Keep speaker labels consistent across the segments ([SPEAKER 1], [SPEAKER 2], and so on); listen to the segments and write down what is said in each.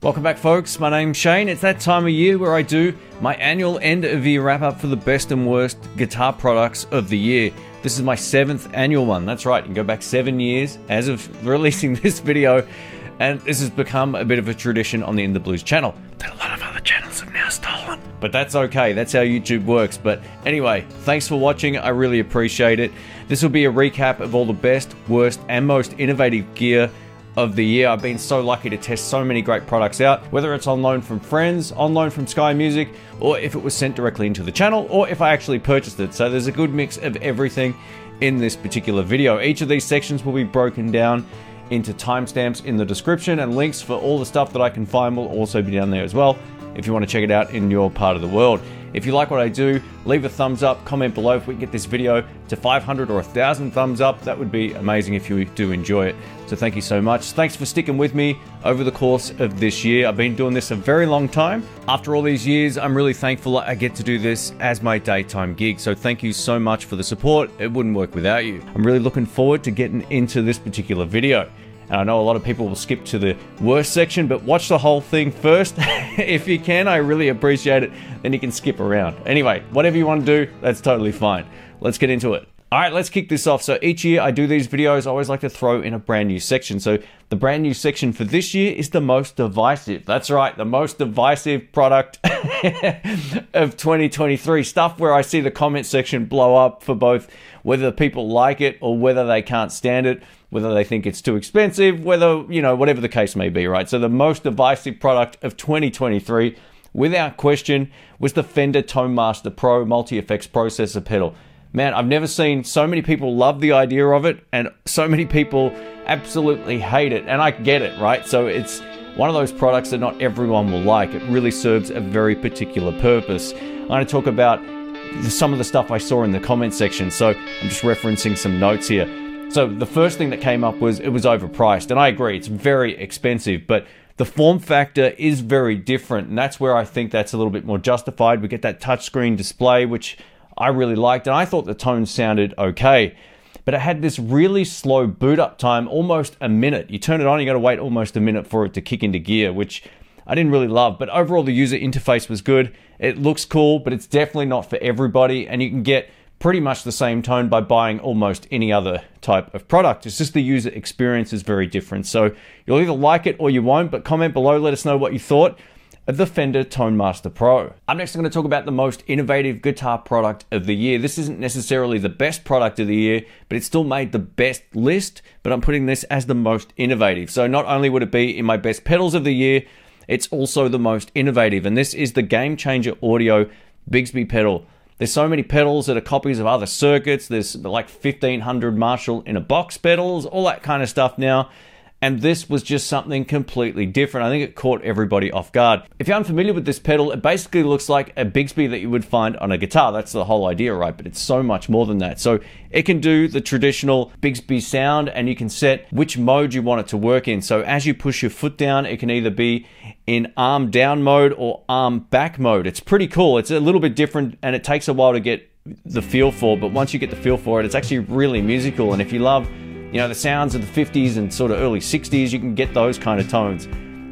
[SPEAKER 1] Welcome back, folks. My name's Shane. It's that time of year where I do my annual end of year wrap up for the best and worst guitar products of the year. This is my seventh annual one. That's right, you can go back seven years as of releasing this video, and this has become a bit of a tradition on the In the Blues channel that a lot of other channels have now stolen. But that's okay, that's how YouTube works. But anyway, thanks for watching. I really appreciate it. This will be a recap of all the best, worst, and most innovative gear of the year. I've been so lucky to test so many great products out, whether it's on loan from friends, on loan from Sky Music, or if it was sent directly into the channel, or if I actually purchased it. So there's a good mix of everything in this particular video. Each of these sections will be broken down into timestamps in the description, and links for all the stuff that I can find will also be down there as well if you want to check it out in your part of the world. If you like what I do, leave a thumbs up, comment below if we can get this video to 500 or 1,000 thumbs up. That would be amazing if you do enjoy it. So thank you so much. Thanks for sticking with me over the course of this year. I've been doing this a very long time. After all these years, I'm really thankful I get to do this as my daytime gig. So thank you so much for the support. It wouldn't work without you. I'm really looking forward to getting into this particular video. And I know a lot of people will skip to the worst section, but watch the whole thing first. if you can, I really appreciate it. Then you can skip around. Anyway, whatever you want to do, that's totally fine. Let's get into it. All right, let's kick this off. So each year I do these videos, I always like to throw in a brand new section. So the brand new section for this year is the most divisive. That's right, the most divisive product of 2023. Stuff where I see the comment section blow up for both whether people like it or whether they can't stand it, whether they think it's too expensive, whether, you know, whatever the case may be, right? So the most divisive product of 2023 without question was the Fender Tone Master Pro multi effects processor pedal man, I've never seen so many people love the idea of it and so many people absolutely hate it. And I get it, right? So it's one of those products that not everyone will like. It really serves a very particular purpose. I'm going to talk about some of the stuff I saw in the comment section. So I'm just referencing some notes here. So the first thing that came up was it was overpriced. And I agree, it's very expensive, but the form factor is very different. And that's where I think that's a little bit more justified. We get that touchscreen display, which I really liked, and I thought the tone sounded okay. But it had this really slow boot up time, almost a minute. You turn it on, you got to wait almost a minute for it to kick into gear, which I didn't really love. But overall, the user interface was good. It looks cool, but it's definitely not for everybody, and you can get pretty much the same tone by buying almost any other type of product. It's just the user experience is very different. So you'll either like it or you won't, but comment below, let us know what you thought the Fender Tone Master Pro. I'm next going to talk about the most innovative guitar product of the year. This isn't necessarily the best product of the year, but it still made the best list, but I'm putting this as the most innovative. So not only would it be in my best pedals of the year, it's also the most innovative, and this is the Game Changer Audio Bigsby pedal. There's so many pedals that are copies of other circuits. There's like 1500 Marshall in a box pedals, all that kind of stuff now and this was just something completely different. I think it caught everybody off guard. If you're unfamiliar with this pedal, it basically looks like a Bigsby that you would find on a guitar. That's the whole idea, right? But it's so much more than that. So it can do the traditional Bigsby sound and you can set which mode you want it to work in. So as you push your foot down, it can either be in arm down mode or arm back mode. It's pretty cool. It's a little bit different and it takes a while to get the feel for, but once you get the feel for it, it's actually really musical. And if you love you know, the sounds of the 50s and sort of early 60s, you can get those kind of tones.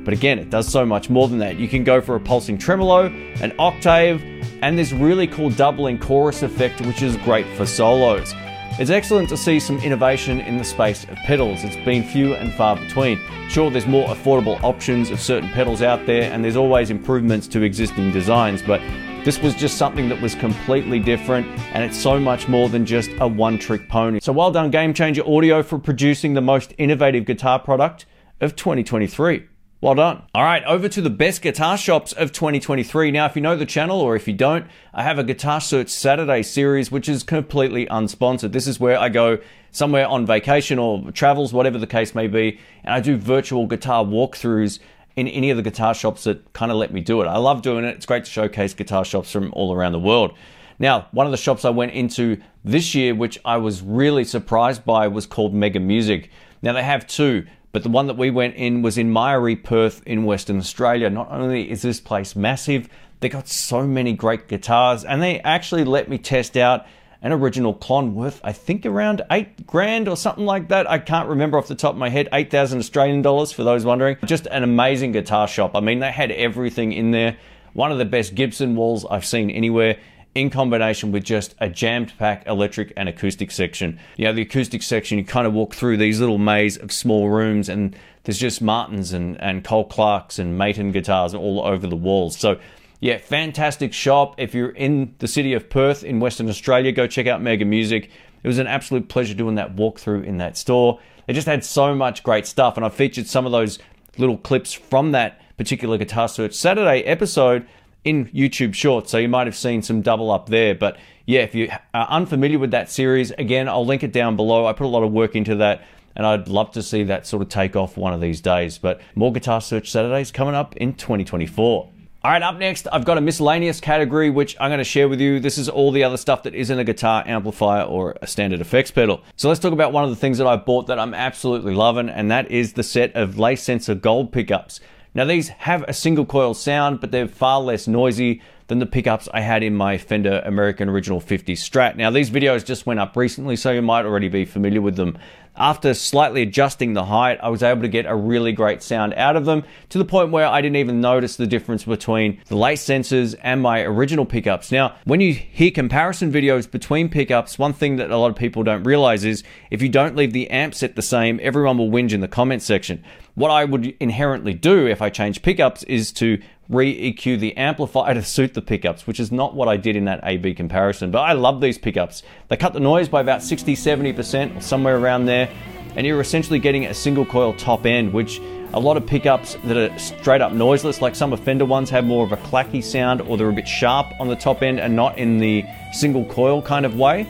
[SPEAKER 1] But again, it does so much more than that. You can go for a pulsing tremolo, an octave, and this really cool doubling chorus effect, which is great for solos. It's excellent to see some innovation in the space of pedals. It's been few and far between. Sure, there's more affordable options of certain pedals out there, and there's always improvements to existing designs, but this was just something that was completely different and it's so much more than just a one trick pony. So well done Game Changer Audio for producing the most innovative guitar product of 2023. Well done. All right, over to the best guitar shops of 2023. Now, if you know the channel or if you don't, I have a Guitar Search Saturday series, which is completely unsponsored. This is where I go somewhere on vacation or travels, whatever the case may be, and I do virtual guitar walkthroughs in any of the guitar shops that kind of let me do it. I love doing it. It's great to showcase guitar shops from all around the world. Now, one of the shops I went into this year, which I was really surprised by, was called Mega Music. Now, they have two, but the one that we went in was in Myaree, Perth, in Western Australia. Not only is this place massive, they got so many great guitars, and they actually let me test out an original Klon worth, I think, around eight grand or something like that. I can't remember off the top of my head. 8,000 Australian dollars for those wondering. Just an amazing guitar shop. I mean, they had everything in there. One of the best Gibson walls I've seen anywhere in combination with just a jammed pack electric and acoustic section. You know, the acoustic section, you kind of walk through these little maze of small rooms and there's just Martins and, and Cole Clarks and Maton guitars all over the walls. So yeah, fantastic shop. If you're in the city of Perth in Western Australia, go check out Mega Music. It was an absolute pleasure doing that walkthrough in that store. They just had so much great stuff, and I featured some of those little clips from that particular Guitar Search Saturday episode in YouTube Shorts, so you might have seen some double up there. But yeah, if you are unfamiliar with that series, again, I'll link it down below. I put a lot of work into that, and I'd love to see that sort of take off one of these days. But more Guitar Search Saturdays coming up in 2024. All right, up next, I've got a miscellaneous category which I'm going to share with you. This is all the other stuff that isn't a guitar amplifier or a standard effects pedal. So let's talk about one of the things that I bought that I'm absolutely loving, and that is the set of Lace Sensor Gold pickups. Now, these have a single coil sound, but they're far less noisy than the pickups I had in my Fender American Original 50 Strat. Now, these videos just went up recently, so you might already be familiar with them. After slightly adjusting the height, I was able to get a really great sound out of them to the point where I didn't even notice the difference between the lace sensors and my original pickups. Now, when you hear comparison videos between pickups, one thing that a lot of people don't realize is if you don't leave the amp set the same, everyone will whinge in the comment section. What I would inherently do if I change pickups is to re-EQ the amplifier to suit the pickups, which is not what I did in that A-B comparison. But I love these pickups. They cut the noise by about 60, 70% or somewhere around there. And you're essentially getting a single coil top end, which a lot of pickups that are straight up noiseless, like some of Fender ones, have more of a clacky sound or they're a bit sharp on the top end and not in the single coil kind of way.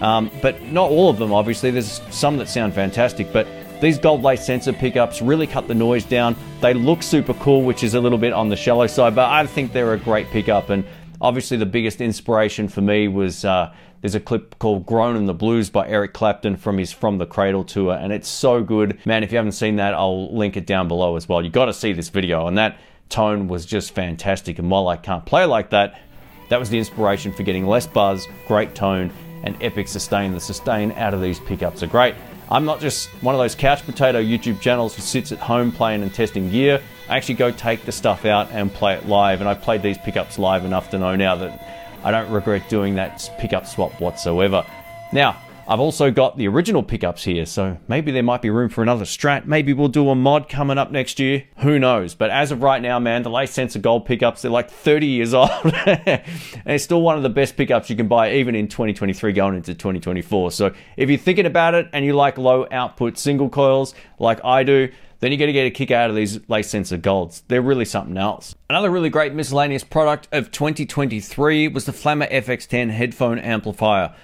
[SPEAKER 1] Um, but not all of them, obviously. There's some that sound fantastic, but these gold lace sensor pickups really cut the noise down. They look super cool, which is a little bit on the shallow side, but I think they're a great pickup. And obviously, the biggest inspiration for me was uh, there's a clip called Groaning the Blues by Eric Clapton from his From the Cradle tour, and it's so good. Man, if you haven't seen that, I'll link it down below as well. You got to see this video, and that tone was just fantastic. And while I can't play like that, that was the inspiration for getting less buzz, great tone, and epic sustain. The sustain out of these pickups are great. I'm not just one of those couch potato YouTube channels who sits at home playing and testing gear. I actually go take the stuff out and play it live, and I've played these pickups live enough to know now that I don't regret doing that pickup swap whatsoever. Now, I've also got the original pickups here, so maybe there might be room for another strat. Maybe we'll do a mod coming up next year. Who knows? But as of right now, man, the Lace Sensor Gold pickups, they're like 30 years old. and it's still one of the best pickups you can buy, even in 2023 going into 2024. So if you're thinking about it and you like low output single coils like I do, then you're going to get a kick out of these lace sensor golds. They're really something else. Another really great miscellaneous product of 2023 was the Flamma FX10 headphone amplifier.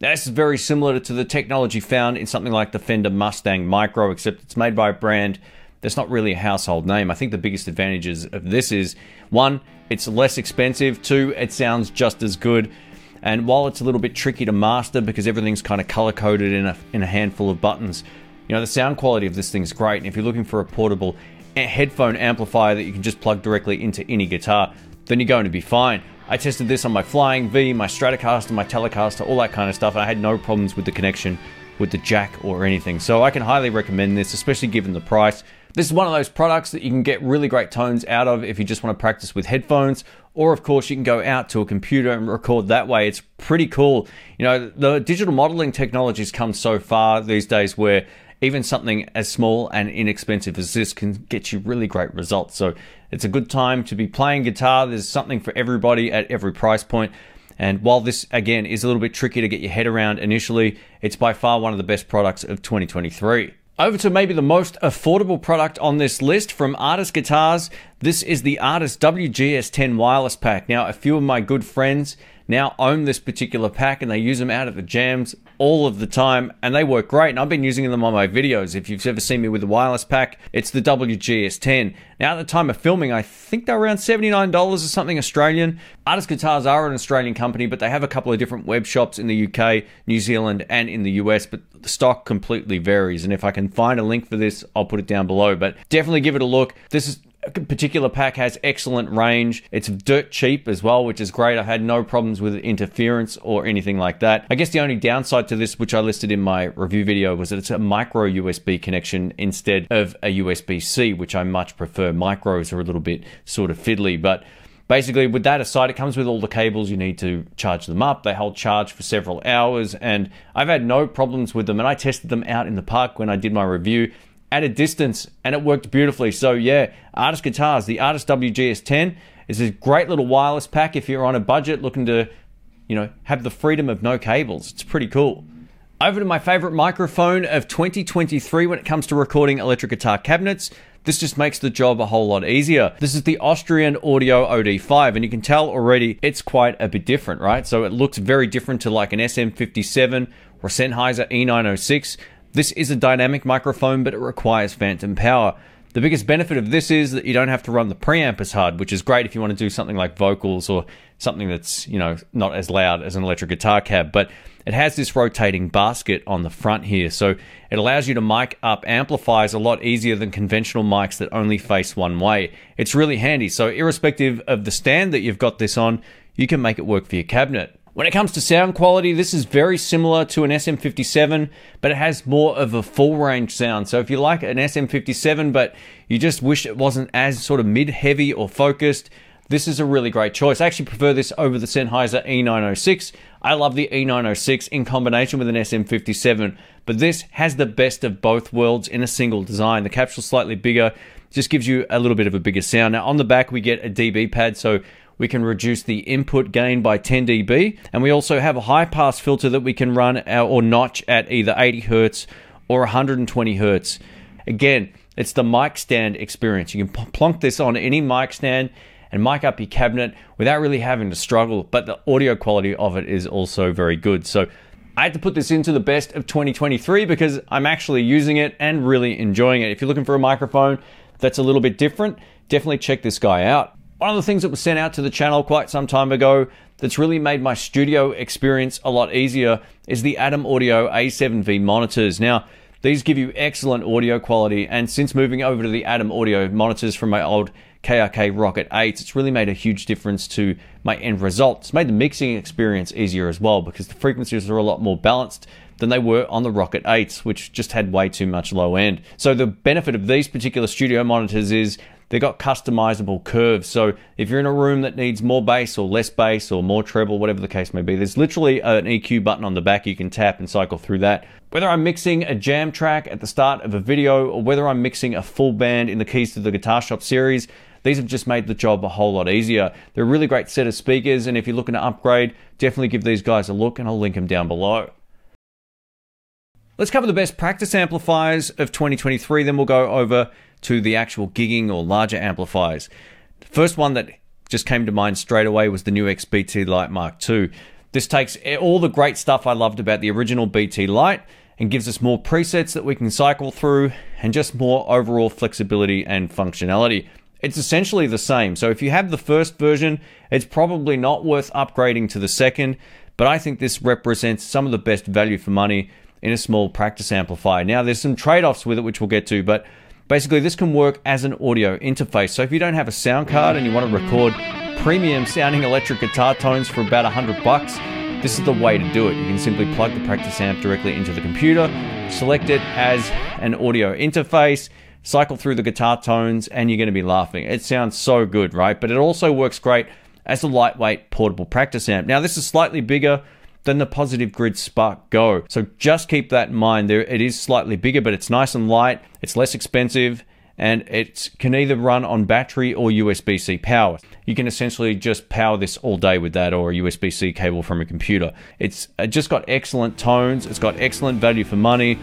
[SPEAKER 1] This is very similar to the technology found in something like the Fender Mustang Micro, except it's made by a brand that's not really a household name. I think the biggest advantages of this is one, it's less expensive, two, it sounds just as good. And while it's a little bit tricky to master because everything's kind of color coded in a, in a handful of buttons, you know, the sound quality of this thing's great. And if you're looking for a portable eh, headphone amplifier that you can just plug directly into any guitar, then you're going to be fine. I tested this on my Flying V, my Stratocaster, my Telecaster, all that kind of stuff. I had no problems with the connection with the jack or anything. So I can highly recommend this, especially given the price. This is one of those products that you can get really great tones out of if you just want to practice with headphones, or of course you can go out to a computer and record that way. It's pretty cool. You know, the digital modeling technologies come so far these days where even something as small and inexpensive as this can get you really great results. So it's a good time to be playing guitar. There's something for everybody at every price point. And while this, again, is a little bit tricky to get your head around initially, it's by far one of the best products of 2023. Over to maybe the most affordable product on this list from Artist Guitars. This is the Artist WGS10 Wireless Pack. Now, a few of my good friends now own this particular pack and they use them out at the jams all of the time and they work great. And I've been using them on my videos. If you've ever seen me with a wireless pack, it's the WGS10. Now, at the time of filming, I think they're around $79 or something Australian. Artist Guitars are an Australian company, but they have a couple of different web shops in the UK, New Zealand, and in the US, but the stock completely varies. And if I can find a link for this, I'll put it down below. But definitely give it a look. This is particular pack has excellent range. It's dirt cheap as well, which is great. I had no problems with interference or anything like that. I guess the only downside to this, which I listed in my review video, was that it's a micro USB connection instead of a USB C, which I much prefer. Micros are a little bit sort of fiddly, but basically with that aside it comes with all the cables you need to charge them up they hold charge for several hours and i've had no problems with them and i tested them out in the park when i did my review at a distance and it worked beautifully. So, yeah, Artist Guitars, the Artist WGS10 is a great little wireless pack if you're on a budget looking to, you know, have the freedom of no cables. It's pretty cool. Over to my favorite microphone of 2023 when it comes to recording electric guitar cabinets. This just makes the job a whole lot easier. This is the Austrian Audio OD5, and you can tell already it's quite a bit different, right? So it looks very different to like an SM57 or Sennheiser E906. This is a dynamic microphone, but it requires phantom power. The biggest benefit of this is that you don't have to run the preamp as hard, which is great if you want to do something like vocals or something that's, you know, not as loud as an electric guitar cab. But it has this rotating basket on the front here, so it allows you to mic up amplifiers a lot easier than conventional mics that only face one way. It's really handy, so irrespective of the stand that you've got this on, you can make it work for your cabinet. When it comes to sound quality, this is very similar to an SM57, but it has more of a full range sound. So if you like an SM57, but you just wish it wasn't as sort of mid heavy or focused, this is a really great choice. I actually prefer this over the Sennheiser E906. I love the E906 in combination with an SM57, but this has the best of both worlds in a single design. The capsule's slightly bigger, just gives you a little bit of a bigger sound. Now on the back we get a dB pad, so we can reduce the input gain by 10 dB, and we also have a high pass filter that we can run uh, or notch at either 80 Hz or 120 Hz. Again, it's the mic stand experience. You can plonk this on any mic stand and mic up your cabinet without really having to struggle, but the audio quality of it is also very good. So I had to put this into the best of 2023 because I'm actually using it and really enjoying it. If you're looking for a microphone that's a little bit different, definitely check this guy out. One of the things that was sent out to the channel quite some time ago that's really made my studio experience a lot easier is the Adam Audio A7V monitors. Now, these give you excellent audio quality, and since moving over to the Adam Audio monitors from my old KRK Rokit 8s, it's really made a huge difference to my end result. It's made the mixing experience easier as well because the frequencies are a lot more balanced than they were on the Rocket 8s, which just had way too much low end. So the benefit of these particular studio monitors is They've got customizable curves. So if you're in a room that needs more bass or less bass or more treble, whatever the case may be, there's literally an EQ button on the back you can tap and cycle through that. Whether I'm mixing a jam track at the start of a video or whether I'm mixing a full band in the Keys to the Guitar Shop series, these have just made the job a whole lot easier. They're a really great set of speakers, and if you're looking to upgrade, definitely give these guys a look, and I'll link them down below. Let's cover the best practice amplifiers of 2023, then we'll go over to the actual gigging or larger amplifiers. The first one that just came to mind straight away was the new XBT Lite Mark II. This takes all the great stuff I loved about the original BT Lite and gives us more presets that we can cycle through and just more overall flexibility and functionality. It's essentially the same. So if you have the first version, it's probably not worth upgrading to the second, but I think this represents some of the best value for money in a small practice amplifier. Now there's some trade-offs with it which we'll get to, but Basically, this can work as an audio interface. So if you don't have a sound card and you want to record premium sounding electric guitar tones for about 100 bucks, this is the way to do it. You can simply plug the practice amp directly into the computer, select it as an audio interface, cycle through the guitar tones, and you're going to be laughing. It sounds so good, right? But it also works great as a lightweight portable practice amp. Now, this is slightly bigger than the Positive Grid Spark Go. So just keep that in mind. There, it is slightly bigger, but it's nice and light. It's less expensive and it can either run on battery or USB C power. You can essentially just power this all day with that or a USB C cable from a computer. It's uh, just got excellent tones, it's got excellent value for money,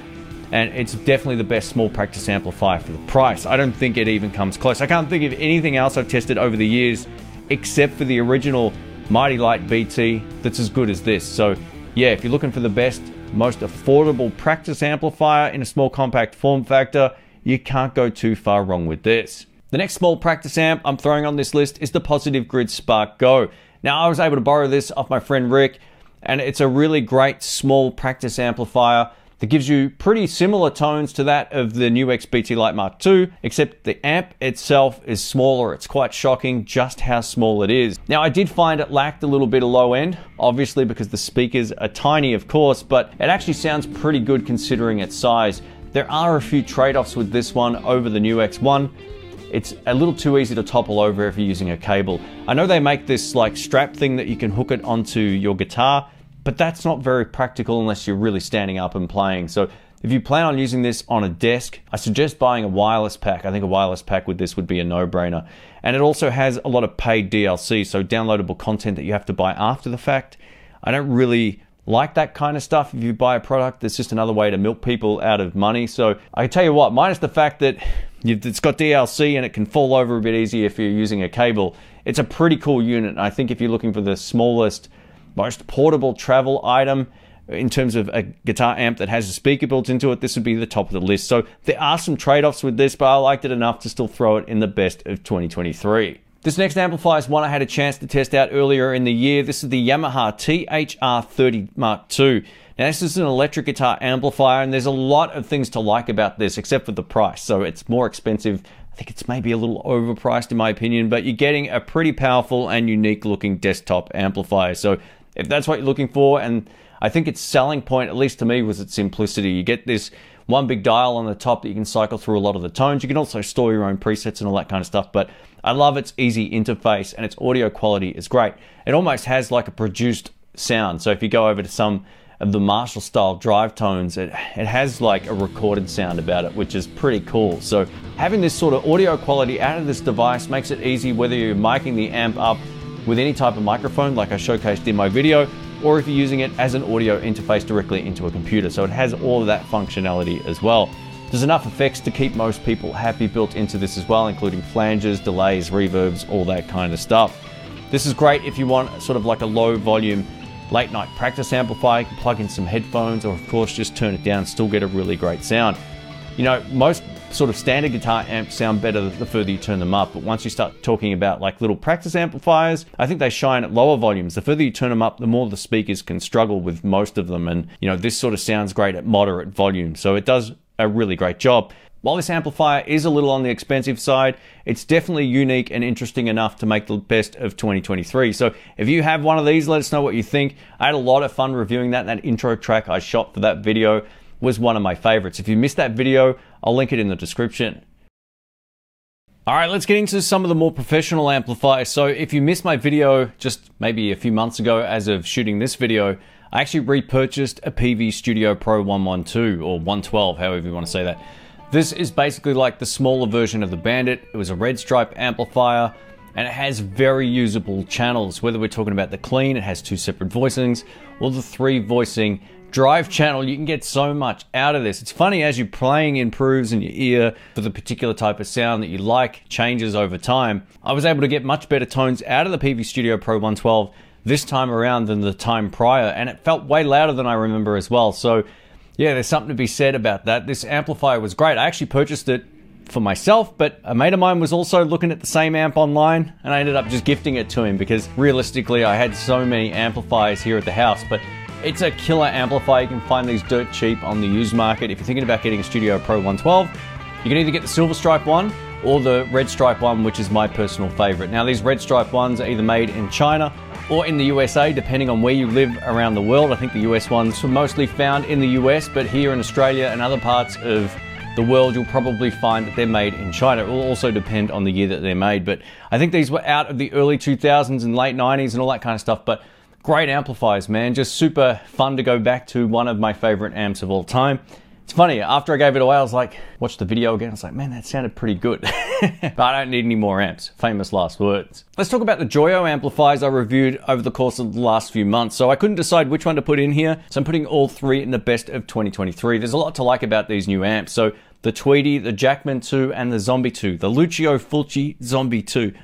[SPEAKER 1] and it's definitely the best small practice amplifier for the price. I don't think it even comes close. I can't think of anything else I've tested over the years except for the original Mighty Lite BT that's as good as this. So, yeah, if you're looking for the best, most affordable practice amplifier in a small compact form factor, you can't go too far wrong with this. The next small practice amp I'm throwing on this list is the Positive Grid Spark Go. Now, I was able to borrow this off my friend Rick, and it's a really great small practice amplifier. That gives you pretty similar tones to that of the new XBT Lite Mark II, except the amp itself is smaller. It's quite shocking just how small it is. Now, I did find it lacked a little bit of low end, obviously because the speakers are tiny, of course, but it actually sounds pretty good considering its size. There are a few trade-offs with this one over the new X1, It's a little too easy to topple over if you're using a cable. I know they make this like strap thing that you can hook it onto your guitar, but that's not very practical unless you're really standing up and playing. So if you plan on using this on a desk, I suggest buying a wireless pack. I think a wireless pack with this would be a no brainer. And it also has a lot of paid DLC, so downloadable content that you have to buy after the fact. I don't really like that kind of stuff. If you buy a product, it's just another way to milk people out of money. So I tell you what, minus the fact that it's got DLC and it can fall over a bit easier if you're using a cable, it's a pretty cool unit. I think if you're looking for the smallest most portable travel item in terms of a guitar amp that has a speaker built into it, this would be the top of the list. So there are some trade offs with this, but I liked it enough to still throw it in the best of 2023. This next amplifier is one I had a chance to test out earlier in the year. This is the Yamaha THR30 Mark II. Now, this is an electric guitar amplifier, and there's a lot of things to like about this, except for the price. So it's more expensive. I think it's maybe a little overpriced in my opinion, but you're getting a pretty powerful and unique looking desktop amplifier. So if that's what you're looking for, and I think its selling point, at least to me, was its simplicity. You get this one big dial on the top that you can cycle through a lot of the tones. You can also store your own presets and all that kind of stuff, but I love its easy interface and its audio quality is great. It almost has like a produced sound. So if you go over to some of the Marshall style drive tones, it, it has like a recorded sound about it, which is pretty cool. So having this sort of audio quality out of this device makes it easy whether you're miking the amp up with any type of microphone like I showcased in my video, or if you're using it as an audio interface directly into a computer. So it has all of that functionality as well. There's enough effects to keep most people happy built into this as well, including flanges, delays, reverbs, all that kind of stuff. This is great if you want sort of like a low volume late night practice amplifier. You can plug in some headphones or of course just turn it down still get a really great sound. You know, most sort of standard guitar amps sound better the further you turn them up. But once you start talking about like little practice amplifiers, I think they shine at lower volumes. The further you turn them up, the more the speakers can struggle with most of them. And, you know, this sort of sounds great at moderate volume. So it does a really great job. While this amplifier is a little on the expensive side, it's definitely unique and interesting enough to make the best of 2023. So if you have one of these, let us know what you think. I had a lot of fun reviewing that. That intro track I shot for that video was one of my favorites. If you missed that video, I'll link it in the description. All right, let's get into some of the more professional amplifiers. So if you missed my video just maybe a few months ago as of shooting this video, I actually repurchased a Peavey Studio Pro 112 or 112, however you want to say that. This is basically like the smaller version of the Bandit. It was a red stripe amplifier and it has very usable channels. Whether we're talking about the clean, it has two separate voicings, or the three voicing drive channel, you can get so much out of this. It's funny as your playing improves in your ear for the particular type of sound that you like changes over time. I was able to get much better tones out of the Peavey Studio Pro 112 this time around than the time prior, and it felt way louder than I remember as well. So, yeah, there's something to be said about that. This amplifier was great. I actually purchased it for myself, but a mate of mine was also looking at the same amp online, and I ended up just gifting it to him because realistically, I had so many amplifiers here at the house, but it's a killer amplifier. You can find these dirt cheap on the used market. If you're thinking about getting a Studio Pro 112, you can either get the silver stripe one or the red stripe one, which is my personal favorite. Now, these red stripe ones are either made in China or in the USA, depending on where you live around the world. I think the US ones are mostly found in the US, but here in Australia and other parts of the world, you'll probably find that they're made in China. It will also depend on the year that they're made, but I think these were out of the early 2000s and late 90s and all that kind of stuff. But Great amplifiers, man. Just super fun to go back to. One of my favorite amps of all time. It's funny, after I gave it away, I was like, watched the video again. I was like, man, that sounded pretty good. but I don't need any more amps. Famous last words. Let's talk about the Joyo amplifiers I reviewed over the course of the last few months. So I couldn't decide which one to put in here. So I'm putting all three in the best of 2023. There's a lot to like about these new amps. So the Tweedy, the Jackman 2, and the Zombie 2. The Lucio Fulci Zombie 2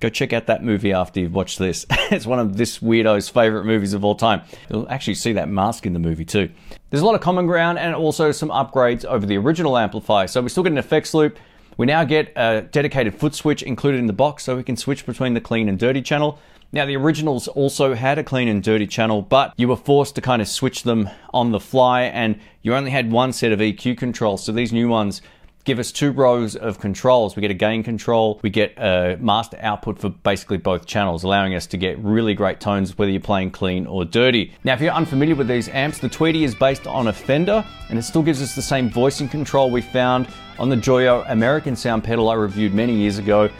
[SPEAKER 1] go check out that movie after you've watched this. it's one of this weirdo's favorite movies of all time. You'll actually see that mask in the movie too. There's a lot of common ground and also some upgrades over the original amplifier. So we still get an effects loop, We now get a dedicated foot switch included in the box so we can switch between the clean and dirty channel. Now, the originals also had a clean and dirty channel, but you were forced to kind of switch them on the fly, and you only had one set of EQ controls. So these new ones give us two rows of controls. We get a gain control, we get a master output for basically both channels, allowing us to get really great tones whether you're playing clean or dirty. Now, if you're unfamiliar with these amps, the Tweedy is based on a Fender, and it still gives us the same voicing control we found on the Joyo American sound pedal I reviewed many years ago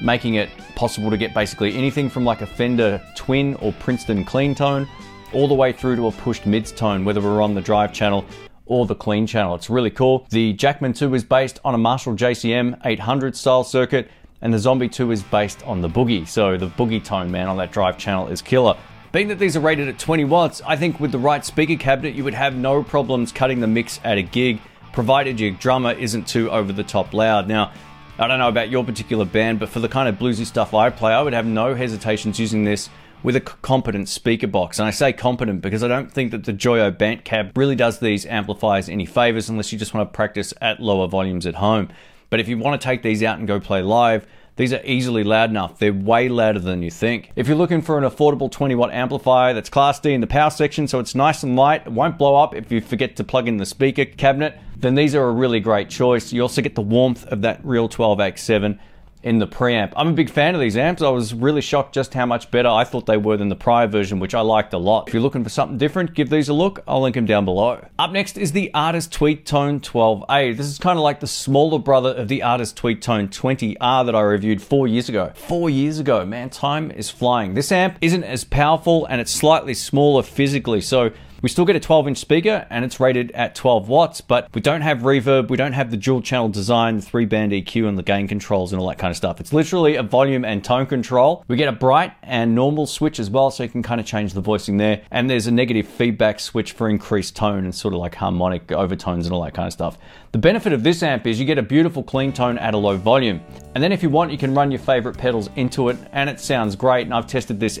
[SPEAKER 1] making it possible to get basically anything from like a Fender Twin or Princeton clean tone all the way through to a pushed mids tone, whether we're on the drive channel or the clean channel. It's really cool. The Jackman 2 is based on a Marshall JCM 800 style circuit, and the Zombie 2 is based on the Boogie. So the Boogie tone, man, on that drive channel is killer. Being that these are rated at 20 watts, I think with the right speaker cabinet, you would have no problems cutting the mix at a gig, provided your drummer isn't too over the top loud. Now, I don't know about your particular band, but for the kind of bluesy stuff I play, I would have no hesitations using this with a competent speaker box. And I say competent because I don't think that the Joyo Cab really does these amplifiers any favors unless you just want to practice at lower volumes at home. But if you want to take these out and go play live, these are easily loud enough. They're way louder than you think. If you're looking for an affordable 20 watt amplifier that's Class D in the power section, so it's nice and light, it won't blow up if you forget to plug in the speaker cabinet, then these are a really great choice. You also get the warmth of that real 12AX7 in the preamp. I'm a big fan of these amps. I was really shocked just how much better I thought they were than the prior version, which I liked a lot. If you're looking for something different, give these a look. I'll link them down below. Up next is the Artist Tweedtone 12A. This is kind of like the smaller brother of the Artist Tweedtone 20R that I reviewed four years ago. Four years ago, man, time is flying. This amp isn't as powerful and it's slightly smaller physically, so we still get a 12 inch speaker and it's rated at 12 watts, but we don't have reverb, we don't have the dual channel design, the three band EQ and the gain controls and all that kind of stuff. It's literally a volume and tone control. We get a bright and normal switch as well, so you can kind of change the voicing there. And there's a negative feedback switch for increased tone and sort of like harmonic overtones and all that kind of stuff. The benefit of this amp is you get a beautiful clean tone at a low volume. And then if you want, you can run your favorite pedals into it and it sounds great. And I've tested this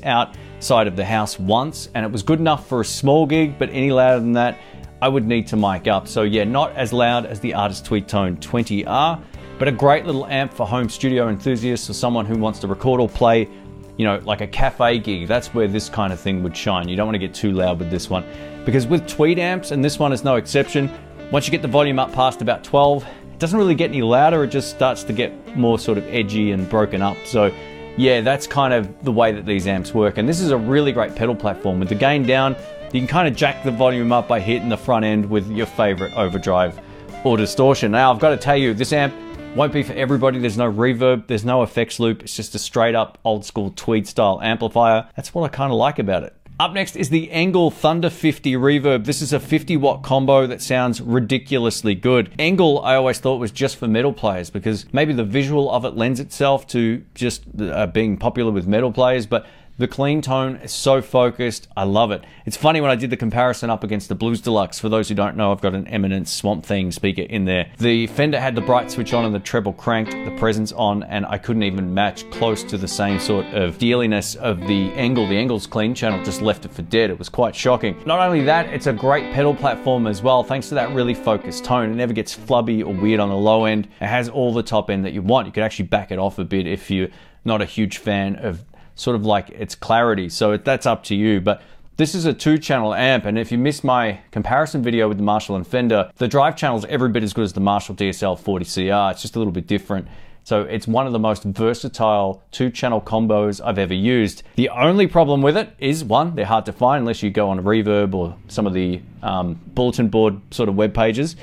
[SPEAKER 1] outside of the house once and it was good enough for a small gig, but any louder than that, I would need to mic up. So yeah, not as loud as the Artist Tweedtone 20R, but a great little amp for home studio enthusiasts or someone who wants to record or play, you know, like a cafe gig. That's where this kind of thing would shine. You don't want to get too loud with this one. Because with Tweed amps, and this one is no exception, once you get the volume up past about 12, it doesn't really get any louder, it just starts to get more sort of edgy and broken up. So yeah, that's kind of the way that these amps work. And this is a really great pedal platform. With the gain down, you can kind of jack the volume up by hitting the front end with your favorite overdrive or distortion. Now, I've got to tell you, this amp won't be for everybody. There's no reverb, there's no effects loop. It's just a straight up old school tweed style amplifier. That's what I kind of like about it. Up next is the Engl Thunder 50 Reverb. This is a 50 watt combo that sounds ridiculously good. Engl, I always thought was just for metal players because maybe the visual of it lends itself to just uh, being popular with metal players, but the clean tone is so focused. I love it. It's funny when I did the comparison up against the Blues Deluxe. For those who don't know, I've got an Eminence Swamp Thing speaker in there. The Fender had the bright switch on and the treble cranked, the presence on, and I couldn't even match close to the same sort of dealiness of the Engl. The Engl's clean channel just left it for dead. It was quite shocking. Not only that, it's a great pedal platform as well, thanks to that really focused tone. It never gets flubby or weird on the low end. It has all the top end that you want. You can actually back it off a bit if you're not a huge fan of sort of like its clarity. So that's up to you. But this is a two channel amp, and if you missed my comparison video with the Marshall and Fender, the drive channel is every bit as good as the Marshall DSL 40CR. It's just a little bit different. So it's one of the most versatile two channel combos I've ever used. The only problem with it is one, they're hard to find unless you go on Reverb or some of the um, bulletin board sort of web pages.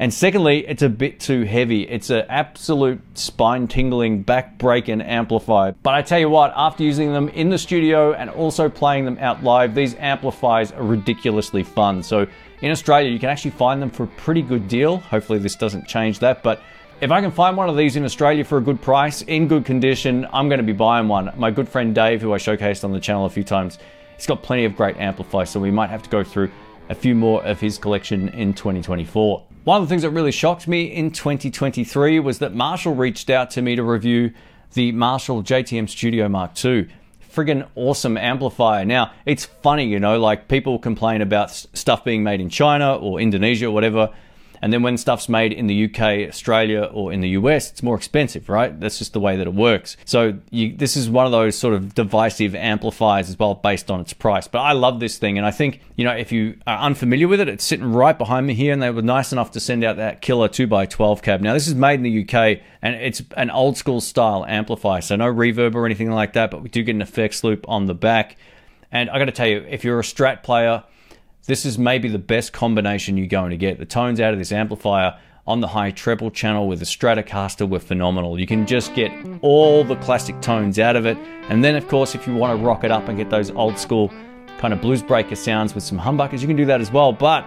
[SPEAKER 1] And secondly, it's a bit too heavy. It's an absolute spine tingling, back breaking amplifier. But I tell you what, after using them in the studio and also playing them out live, these amplifiers are ridiculously fun. So in Australia, you can actually find them for a pretty good deal. Hopefully, this doesn't change that. But if I can find one of these in Australia for a good price, in good condition, I'm going to be buying one. My good friend Dave, who I showcased on the channel a few times, he's got plenty of great amplifiers, so we might have to go through a few more of his collection in 2024. One of the things that really shocked me in 2023 was that Marshall reached out to me to review the Marshall JTM Studio Mark II. Friggin' awesome amplifier. Now, it's funny, you know, like people complain about stuff being made in China or Indonesia or whatever, And then when stuff's made in the UK, Australia, or in the US, it's more expensive, right? That's just the way that it works. So you, this is one of those sort of divisive amplifiers as well based on its price. But I love this thing. And I think, you know, if you are unfamiliar with it, it's sitting right behind me here. And they were nice enough to send out that killer 2x12 cab. Now, this is made in the UK and it's an old school style amplifier. So no reverb or anything like that, but we do get an effects loop on the back. And I got to tell you, if you're a Strat player, this is maybe the best combination you're going to get. The tones out of this amplifier on the high treble channel with the Stratocaster were phenomenal. You can just get all the classic tones out of it. And then, of course, if you want to rock it up and get those old school kind of blues breaker sounds with some humbuckers, you can do that as well. But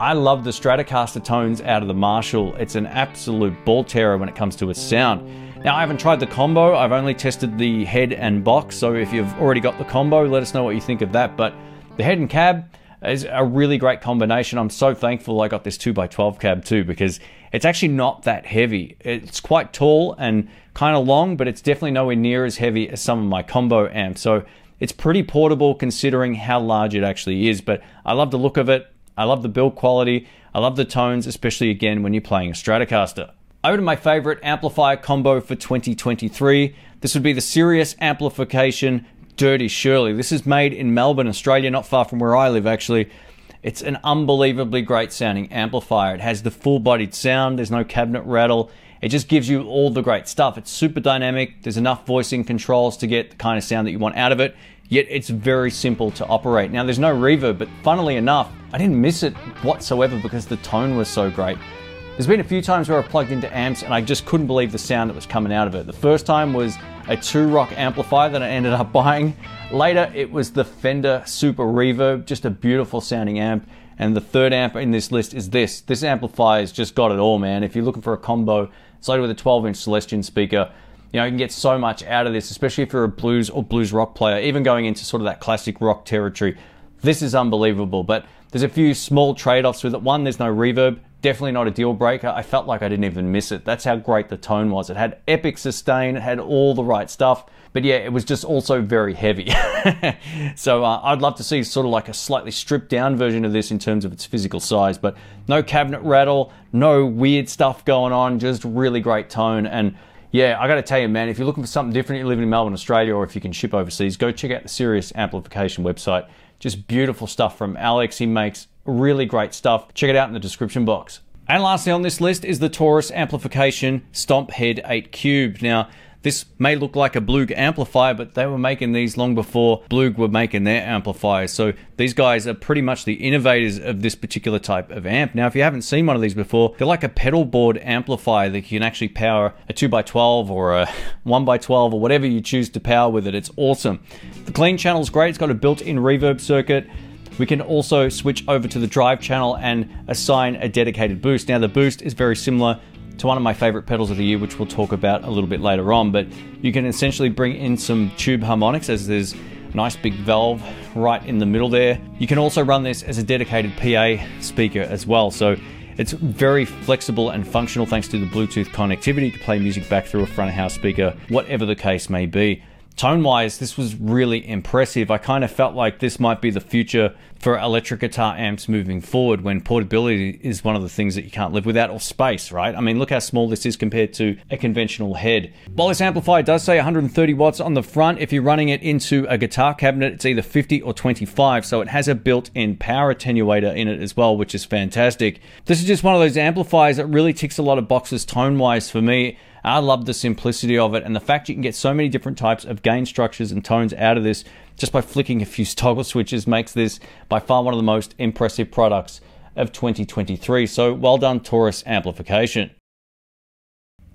[SPEAKER 1] I love the Stratocaster tones out of the Marshall. It's an absolute ball terror when it comes to its sound. Now, I haven't tried the combo, I've only tested the head and box. So if you've already got the combo, let us know what you think of that. But the head and cab, is a really great combination. I'm so thankful I got this 2x12 cab too because it's actually not that heavy. It's quite tall and kind of long, but it's definitely nowhere near as heavy as some of my combo amps. So it's pretty portable considering how large it actually is. But I love the look of it. I love the build quality. I love the tones, especially again when you're playing a Stratocaster. Over to my favorite amplifier combo for 2023. This would be the Sirius Amplification Dirty Shirley. This is made in Melbourne, Australia, not far from where I live, actually. It's an unbelievably great sounding amplifier. It has the full bodied sound, there's no cabinet rattle. It just gives you all the great stuff. It's super dynamic, there's enough voicing controls to get the kind of sound that you want out of it, yet it's very simple to operate. Now, there's no reverb, but funnily enough, I didn't miss it whatsoever because the tone was so great. There's been a few times where I've plugged into amps and I just couldn't believe the sound that was coming out of it. The first time was a two-rock amplifier that I ended up buying. Later, it was the Fender Super Reverb, just a beautiful sounding amp. And the third amp in this list is this. This amplifier's just got it all, man. If you're looking for a combo, it's loaded with a 12-inch Celestion speaker. You know, you can get so much out of this, especially if you're a blues or blues rock player, even going into sort of that classic rock territory. This is unbelievable, but there's a few small trade-offs with it. One, there's no reverb definitely not a deal breaker. I felt like I didn't even miss it. That's how great the tone was. It had epic sustain, it had all the right stuff. But yeah, it was just also very heavy. so uh, I'd love to see sort of like a slightly stripped down version of this in terms of its physical size. But no cabinet rattle, no weird stuff going on, just really great tone. And yeah, I got to tell you, man, if you're looking for something different, you're living in Melbourne, Australia, or if you can ship overseas, go check out the Sirius Amplification website. Just beautiful stuff from Alex. He makes really great stuff. Check it out in the description box. And lastly on this list is the Taurus Amplification Stomp Head 8 Cube. Now, this may look like a Blug amplifier, but they were making these long before Blug were making their amplifiers. So these guys are pretty much the innovators of this particular type of amp. Now, if you haven't seen one of these before, they're like a pedal board amplifier that you can actually power a 2x12 or a 1x12 or whatever you choose to power with it. It's awesome. The clean channel is great. It's got a built-in reverb circuit. We can also switch over to the drive channel and assign a dedicated boost. Now the boost is very similar to one of my favorite pedals of the year, which we'll talk about a little bit later on. But you can essentially bring in some tube harmonics as there's a nice big valve right in the middle there. You can also run this as a dedicated PA speaker as well. So it's very flexible and functional thanks to the Bluetooth connectivity. You can play music back through a front of house speaker, whatever the case may be tone wise, this was really impressive. I kind of felt like this might be the future for electric guitar amps moving forward when portability is one of the things that you can't live without, or space, right? I mean, look how small this is compared to a conventional head. While this amplifier does say 130 watts on the front, if you're running it into a guitar cabinet, it's either 50 or 25, so it has a built in power attenuator in it as well, which is fantastic. This is just one of those amplifiers that really ticks a lot of boxes tone wise for me. I love the simplicity of it and the fact you can get so many different types of gain structures and tones out of this just by flicking a few toggle switches makes this by far one of the most impressive products of 2023. So well done, Taurus Amplification.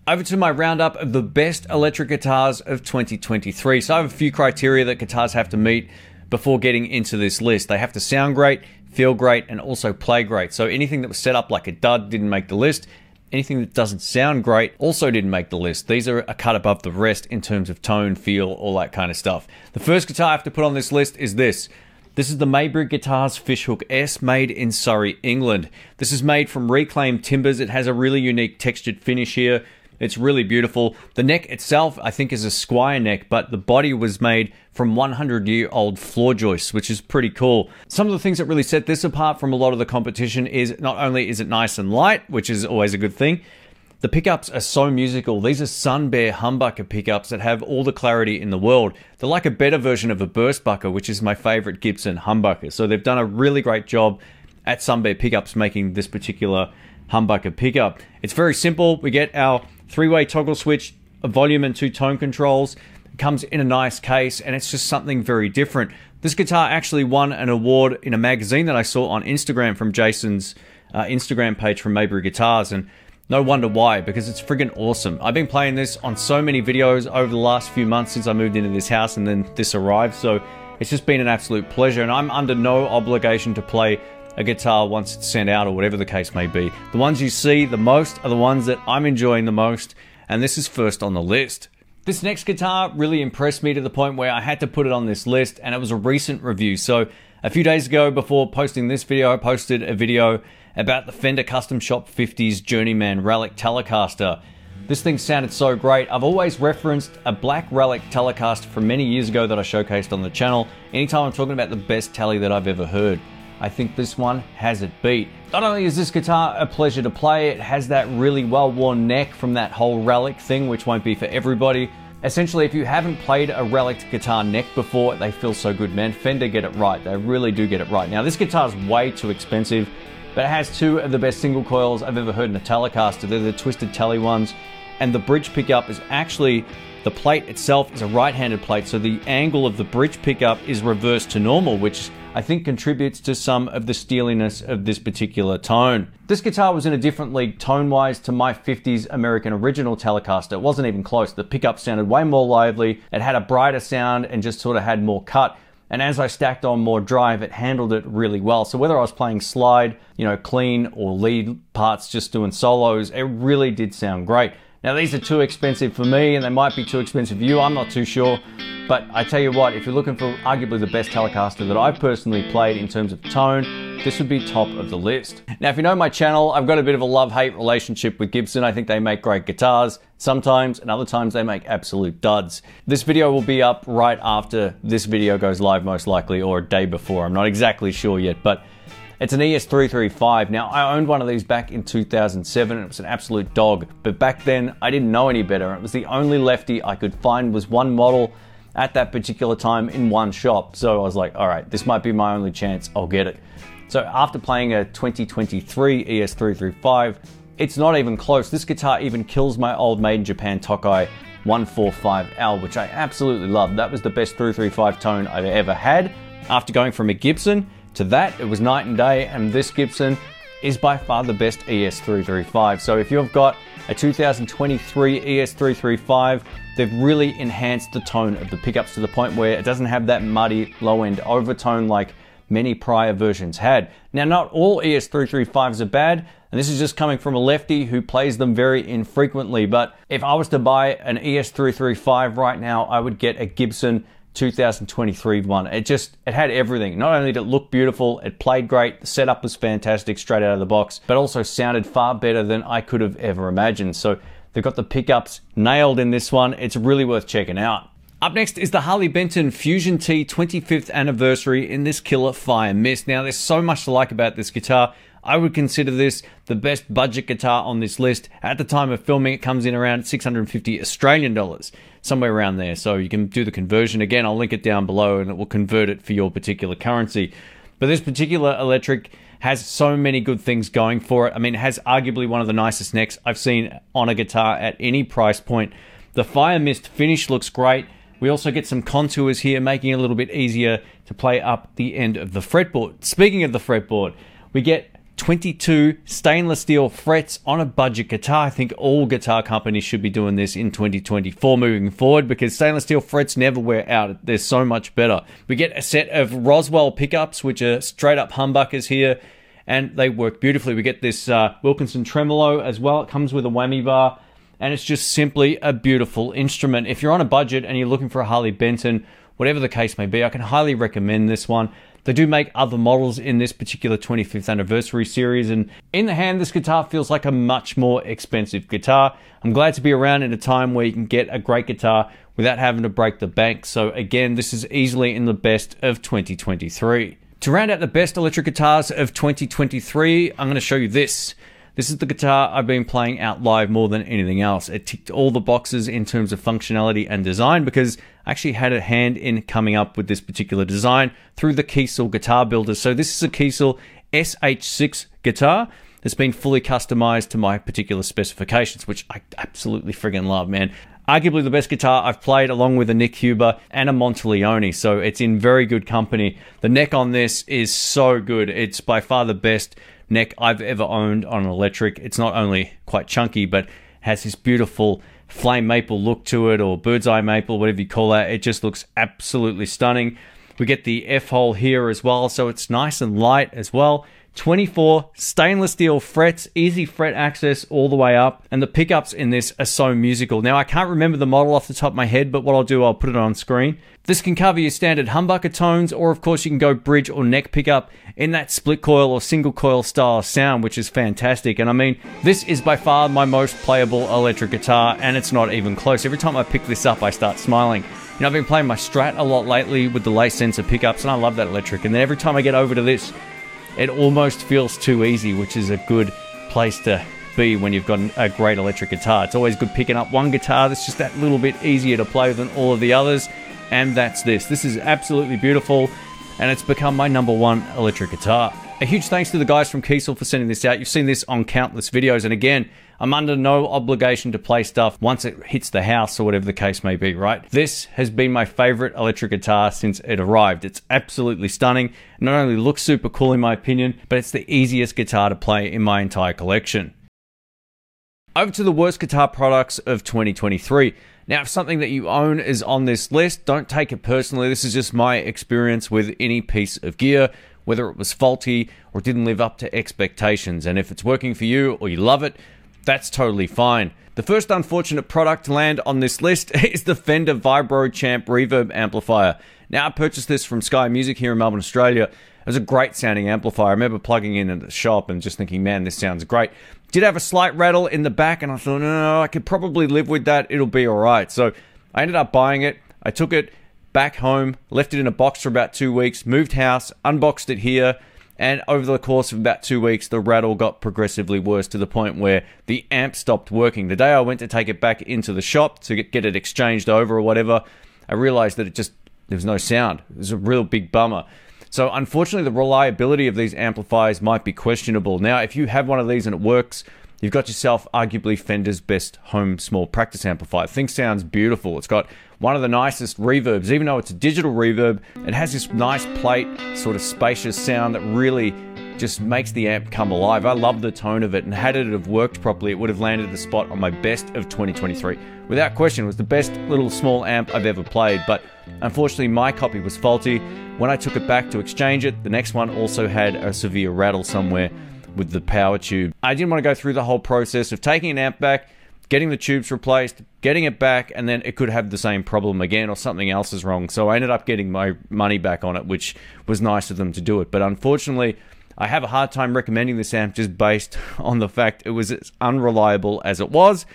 [SPEAKER 1] Over to my roundup of the best electric guitars of 2023. So I have a few criteria that guitars have to meet before getting into this list. They have to sound great, feel great, and also play great. So anything that was set up like a dud didn't make the list. Anything that doesn't sound great also didn't make the list. These are a cut above the rest in terms of tone, feel, all that kind of stuff. The first guitar I have to put on this list is this. This is the Maybury Guitars Fishhook S made in Surrey, England. This is made from reclaimed timbers. It has a really unique textured finish here. It's really beautiful. The neck itself, I think, is a Squier neck, but the body was made from 100 year old floor joists, which is pretty cool. Some of the things that really set this apart from a lot of the competition is not only is it nice and light, which is always a good thing, the pickups are so musical. These are Sun Bear humbucker pickups that have all the clarity in the world. They're like a better version of a Burstbucker, which is my favorite Gibson humbucker. So they've done a really great job at Sun Bear pickups making this particular humbucker pickup. It's very simple. We get our three-way toggle switch, a volume and two tone controls. It comes in a nice case and it's just something very different. This guitar actually won an award in a magazine that I saw on Instagram from Jason's uh, Instagram page from Maybury Guitars and no wonder why, because it's friggin' awesome. I've been playing this on so many videos over the last few months since I moved into this house and then this arrived, so it's just been an absolute pleasure, and I'm under no obligation to play a guitar once it's sent out or whatever the case may be. The ones you see the most are the ones that I'm enjoying the most, and this is first on the list. This next guitar really impressed me to the point where I had to put it on this list, and it was a recent review. So, a few days ago, before posting this video, I posted a video about the Fender Custom Shop 50s Journeyman Relic Telecaster. This thing sounded so great. I've always referenced a black Relic Telecaster from many years ago that I showcased on the channel. Anytime I'm talking about the best tele that I've ever heard. I think this one has it beat. Not only is this guitar a pleasure to play, it has that really well-worn neck from that whole Relic thing, which won't be for everybody. Essentially, if you haven't played a Relic guitar neck before, they feel so good, man. Fender get it right. They really do get it right. Now, this guitar is way too expensive but it has two of the best single coils I've ever heard in a Telecaster. They're the Twisted Tele ones, and the bridge pickup is actually the plate itself is a right-handed plate, so the angle of the bridge pickup is reversed to normal, which I think contributes to some of the steeliness of this particular tone. This guitar was in a different league tone-wise to my 50s American original Telecaster. It wasn't even close. The pickup sounded way more lively, it had a brighter sound and just sort of had more cut. And as I stacked on more drive, it handled it really well. So whether I was playing slide, you know, clean or lead parts, just doing solos, it really did sound great. Now these are too expensive for me and they might be too expensive for you, I'm not too sure. But I tell you what, if you're looking for arguably the best Telecaster that I've personally played in terms of tone, this would be top of the list. Now, if you know my channel, I've got a bit of a love-hate relationship with Gibson. I think they make great guitars sometimes, and other times they make absolute duds. This video will be up right after this video goes live, most likely, or a day before. I'm not exactly sure yet, but it's an ES335. Now, I owned one of these back in 2007. and It was an absolute dog, but back then I didn't know any better. It was the only lefty I could find was one model at that particular time in one shop. So I was like, all right, this might be my only chance. I'll get it. So after playing a 2023 ES335, it's not even close. This guitar even kills my old made in Japan Tokai 145L, which I absolutely love. That was the best 335 tone I've ever had. After going from a Gibson to that, it was night and day, and this Gibson is by far the best ES335. So if you've got a 2023 ES335, they've really enhanced the tone of the pickups to the point where it doesn't have that muddy low end overtone like many prior versions had. Now, not all ES335s are bad, and this is just coming from a lefty who plays them very infrequently, but if I was to buy an ES335 right now, I would get a Gibson 2023 one. It just it had everything. Not only did it look beautiful, it played great, the setup was fantastic straight out of the box, but also sounded far better than I could have ever imagined. So they've got the pickups nailed in this one. It's really worth checking out. Up next is the Harley Benton Fusion T 25th anniversary in this killer Fire Mist. Now, there's so much to like about this guitar. I would consider this the best budget guitar on this list. At the time of filming, it comes in around 650 Australian dollars, somewhere around there. So you can do the conversion. Again, I'll link it down below and it will convert it for your particular currency. But this particular electric has so many good things going for it. I mean, it has arguably one of the nicest necks I've seen on a guitar at any price point. The Fire Mist finish looks great. We also get some contours here, making it a little bit easier to play up the end of the fretboard. Speaking of the fretboard, we get 22 stainless steel frets on a budget guitar. I think all guitar companies should be doing this in 2024 moving forward because stainless steel frets never wear out. They're so much better. We get a set of Roswell pickups, which are straight up humbuckers here, and they work beautifully. We get this uh, Wilkinson tremolo as well. It comes with a whammy bar, and it's just simply a beautiful instrument. If you're on a budget and you're looking for a Harley Benton, whatever the case may be, I can highly recommend this one. They do make other models in this particular 25th anniversary series, and in the hand, this guitar feels like a much more expensive guitar. I'm glad to be around in a time where you can get a great guitar without having to break the bank. So, again, this is easily in the best of 2023. To round out the best electric guitars of 2023, I'm going to show you this. This is the guitar I've been playing out live more than anything else. It ticked all the boxes in terms of functionality and design because actually had a hand in coming up with this particular design through the Kiesel guitar builder. So this is a Kiesel SH6 guitar that's been fully customized to my particular specifications, which I absolutely friggin' love, man. Arguably the best guitar I've played along with a Nik Huber and a Monteleone, so it's in very good company. The neck on this is so good. It's by far the best neck I've ever owned on an electric. It's not only quite chunky, but has this beautiful flame maple look to it, or bird's eye maple, whatever you call that. It just looks absolutely stunning. We get the F hole here as well, so it's nice and light as well. 24 stainless steel frets, easy fret access all the way up, and the pickups in this are so musical. Now, I can't remember the model off the top of my head, but what I'll do, I'll put it on screen. This can cover your standard humbucker tones, or of course, you can go bridge or neck pickup in that split coil or single coil style sound, which is fantastic. And I mean, this is by far my most playable electric guitar, and it's not even close. Every time I pick this up, I start smiling. You know, I've been playing my Strat a lot lately with the lace sensor pickups, and I love that electric. And then every time I get over to this, it almost feels too easy, which is a good place to be when you've got a great electric guitar. It's always good picking up one guitar that's just that little bit easier to play than all of the others, and that's this. This is absolutely beautiful, and it's become my number one electric guitar. A huge thanks to the guys from Kiesel for sending this out. You've seen this on countless videos, and again, I'm under no obligation to play stuff once it hits the house or whatever the case may be, right? This has been my favorite electric guitar since it arrived. It's absolutely stunning. Not only looks super cool in my opinion, but it's the easiest guitar to play in my entire collection. Over to the worst guitar products of 2023. Now, if something that you own is on this list, don't take it personally. This is just my experience with any piece of gear, whether it was faulty or didn't live up to expectations. And if it's working for you or you love it, that's totally fine. The first unfortunate product to land on this list is the Fender Vibro Champ Reverb Amplifier. Now, I purchased this from Sky Music here in Melbourne, Australia. It was a great sounding amplifier. I remember plugging in at the shop and just thinking, man, this sounds great. Did have a slight rattle in the back, and I thought, no, I could probably live with that. It'll be all right. So I ended up buying it. I took it back home, left it in a box for about two weeks, moved house, unboxed it here, and over the course of about two weeks, the rattle got progressively worse to the point where the amp stopped working. The day I went to take it back into the shop to get it exchanged over or whatever, I realized that it just, there was no sound. It was a real big bummer. So, unfortunately, the reliability of these amplifiers might be questionable. Now, if you have one of these and it works, you've got yourself arguably Fender's best home small practice amplifier. Thing sounds beautiful. It's got one of the nicest reverbs, even though it's a digital reverb, it has this nice plate, sort of spacious sound that really just makes the amp come alive. I love the tone of it, and had it have worked properly, it would have landed the spot on my best of 2023. Without question, it was the best little small amp I've ever played, but unfortunately, my copy was faulty. When I took it back to exchange it, the next one also had a severe rattle somewhere with the power tube. I didn't want to go through the whole process of taking an amp back getting the tubes replaced, getting it back, and then it could have the same problem again or something else is wrong. So I ended up getting my money back on it, which was nice of them to do it. But unfortunately, I have a hard time recommending this amp just based on the fact it was as unreliable as it was.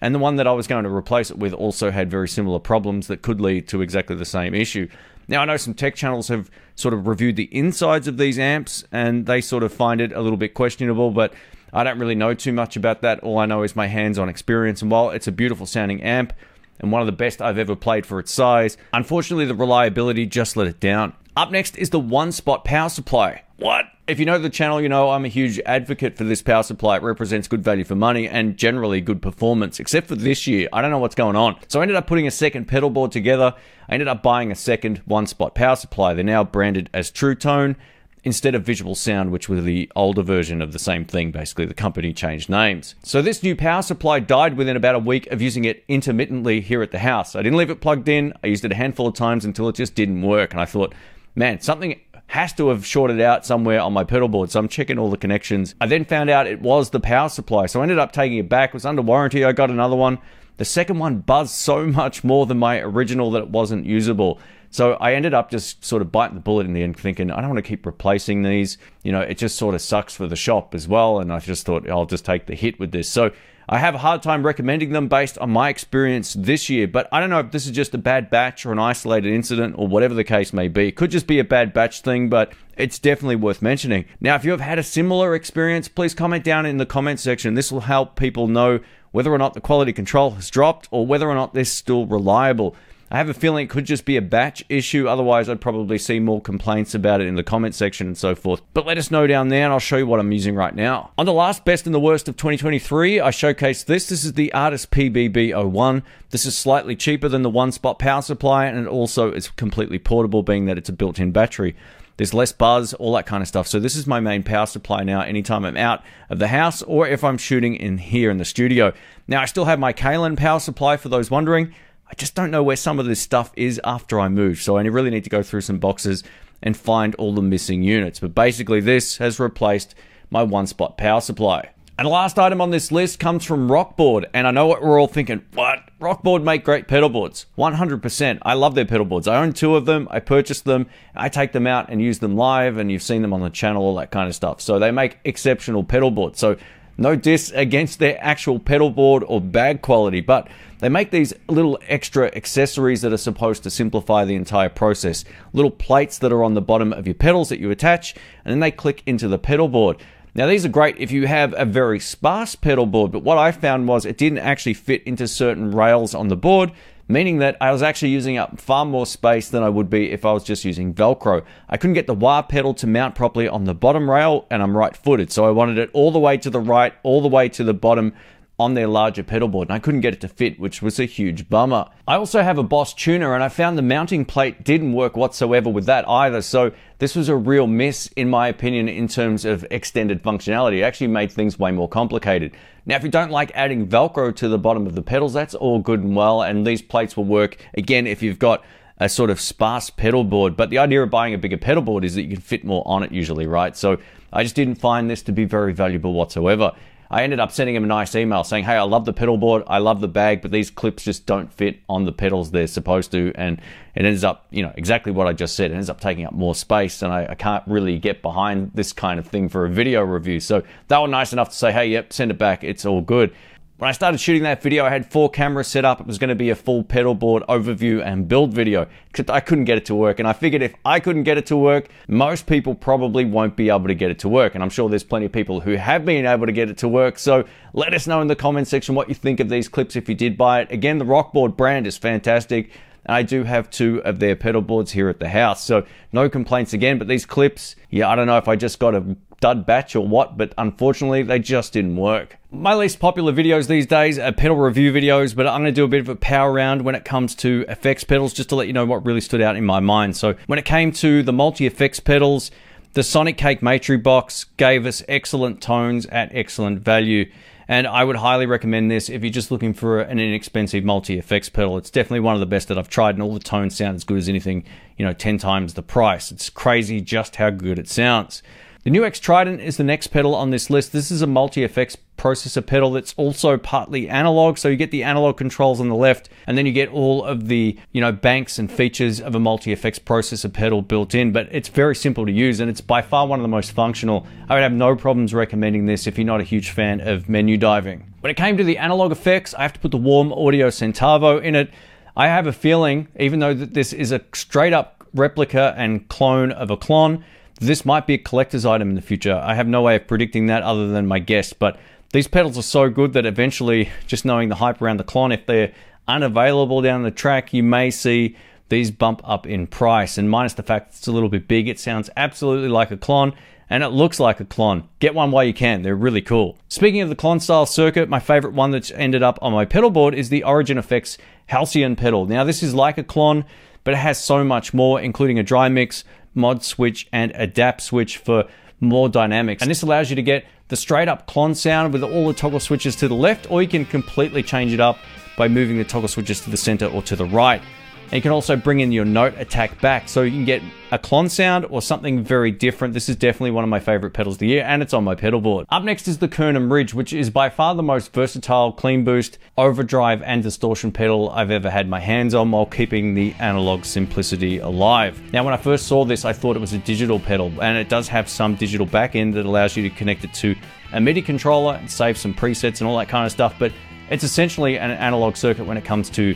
[SPEAKER 1] And the one that I was going to replace it with also had very similar problems that could lead to exactly the same issue. Now, I know some tech channels have sort of reviewed the insides of these amps and they sort of find it a little bit questionable, but I don't really know too much about that. All I know is my hands on experience. And while it's a beautiful sounding amp and one of the best I've ever played for its size, unfortunately, the reliability just let it down. Up next is the one spot power supply. What? If you know the channel, you know I'm a huge advocate for this power supply. It represents good value for money and generally good performance, except for this year. I don't know what's going on. So I ended up putting a second pedal board together. I ended up buying a second one spot power supply. They're now branded as Truetone instead of Visual Sound, which was the older version of the same thing. Basically, the company changed names. So this new power supply died within about a week of using it intermittently here at the house. I didn't leave it plugged in. I used it a handful of times until it just didn't work. And I thought, man, something has to have shorted out somewhere on my pedal board. So I'm checking all the connections. I then found out it was the power supply. So I ended up taking it back. It was under warranty. I got another one. The second one buzzed so much more than my original that it wasn't usable. So I ended up just sort of biting the bullet in the end, thinking, I don't want to keep replacing these. You know, it just sort of sucks for the shop as well. And I just thought, I'll just take the hit with this. So I have a hard time recommending them based on my experience this year, but I don't know if this is just a bad batch or an isolated incident or whatever the case may be. It could just be a bad batch thing, but it's definitely worth mentioning. Now, if you have had a similar experience, please comment down in the comment section. This will help people know whether or not the quality control has dropped or whether or not they're still reliable. I have a feeling it could just be a batch issue. Otherwise, I'd probably see more complaints about it in the comment section and so forth. But let us know down there and I'll show you what I'm using right now. On the last best and the worst of 2023, I showcased this. This is the Artist PBB01. This is slightly cheaper than the one spot power supply and it also is completely portable, being that it's a built in battery. There's less buzz, all that kind of stuff. So this is my main power supply now anytime I'm out of the house or if I'm shooting in here in the studio. Now I still have my Kalen power supply for those wondering. I just don't know where some of this stuff is after I move. So I really need to go through some boxes and find all the missing units. But basically, this has replaced my one spot power supply. And the last item on this list comes from Rockboard. And I know what we're all thinking. What? Rockboard make great pedal boards. 100%. I love their pedal boards. I own two of them. I purchased them. I take them out and use them live. And you've seen them on the channel, all that kind of stuff. So they make exceptional pedal boards. So no diss against their actual pedal board or bag quality, but they make these little extra accessories that are supposed to simplify the entire process. Little plates that are on the bottom of your pedals that you attach, and then they click into the pedal board. Now, these are great if you have a very sparse pedal board, but what I found was it didn't actually fit into certain rails on the board, meaning that I was actually using up far more space than I would be if I was just using Velcro. I couldn't get the wah pedal to mount properly on the bottom rail, and I'm right footed, so I wanted it all the way to the right, all the way to the bottom on their larger pedal board and I couldn't get it to fit, which was a huge bummer. I also have a Boss tuner and I found the mounting plate didn't work whatsoever with that either. So this was a real miss in my opinion in terms of extended functionality. It actually made things way more complicated. Now, if you don't like adding Velcro to the bottom of the pedals, that's all good and well. And these plates will work again if you've got a sort of sparse pedal board. But the idea of buying a bigger pedal board is that you can fit more on it usually, right? So I just didn't find this to be very valuable whatsoever. I ended up sending him a nice email saying, Hey, I love the pedal board, I love the bag, but these clips just don't fit on the pedals they're supposed to. And it ends up, you know, exactly what I just said. It ends up taking up more space, and I, I can't really get behind this kind of thing for a video review. So they were nice enough to say, Hey, yep, send it back, it's all good. When I started shooting that video, I had four cameras set up. It was going to be a full pedal board overview and build video, except I couldn't get it to work. And I figured if I couldn't get it to work, most people probably won't be able to get it to work. And I'm sure there's plenty of people who have been able to get it to work. So let us know in the comment section what you think of these clips if you did buy it. Again, the Rockboard brand is fantastic. And I do have two of their pedal boards here at the house. So no complaints again. But these clips, yeah, I don't know if I just got a dud batch or what, but unfortunately they just didn't work. My least popular videos these days are pedal review videos, but I'm going to do a bit of a power round when it comes to effects pedals just to let you know what really stood out in my mind. So when it came to the multi-effects pedals, the Sonicake Matribox gave us excellent tones at excellent value. And I would highly recommend this if you're just looking for an inexpensive multi-effects pedal. It's definitely one of the best that I've tried, and all the tones sound as good as anything, you know, 10 times the price. It's crazy just how good it sounds. The NUX Trident is the next pedal on this list. This is a multi-effects processor pedal that's also partly analog, so you get the analog controls on the left, and then you get all of the you know banks and features of a multi-effects processor pedal built in. But it's very simple to use, and it's by far one of the most functional. I would have no problems recommending this if you're not a huge fan of menu diving. When it came to the analog effects, I have to put the Warm Audio Centavo in it. I have a feeling, even though that this is a straight up replica and clone of a Klon, this might be a collector's item in the future. I have no way of predicting that other than my guess, but these pedals are so good that eventually, just knowing the hype around the Klon, if they're unavailable down the track, you may see these bump up in price. And minus the fact it's a little bit big, it sounds absolutely like a Klon and it looks like a Klon. Get one while you can, they're really cool. Speaking of the Klon style circuit, my favorite one that's ended up on my pedal board is the Origin Effects Halcyon pedal. Now, this is like a Klon, but it has so much more, including a dry mix, mod switch, and adapt switch for more dynamics. And this allows you to get the straight up Klon sound with all the toggle switches to the left, or you can completely change it up by moving the toggle switches to the center or to the right. And you can also bring in your note attack back. So you can get a Klon sound or something very different. This is definitely one of my favorite pedals of the year and it's on my pedal board. Up next is the Kernom Ridge, which is by far the most versatile clean boost, overdrive and distortion pedal I've ever had my hands on while keeping the analog simplicity alive. Now when I first saw this, I thought it was a digital pedal and it does have some digital backend that allows you to connect it to a MIDI controller and save some presets and all that kind of stuff, but it's essentially an analog circuit when it comes to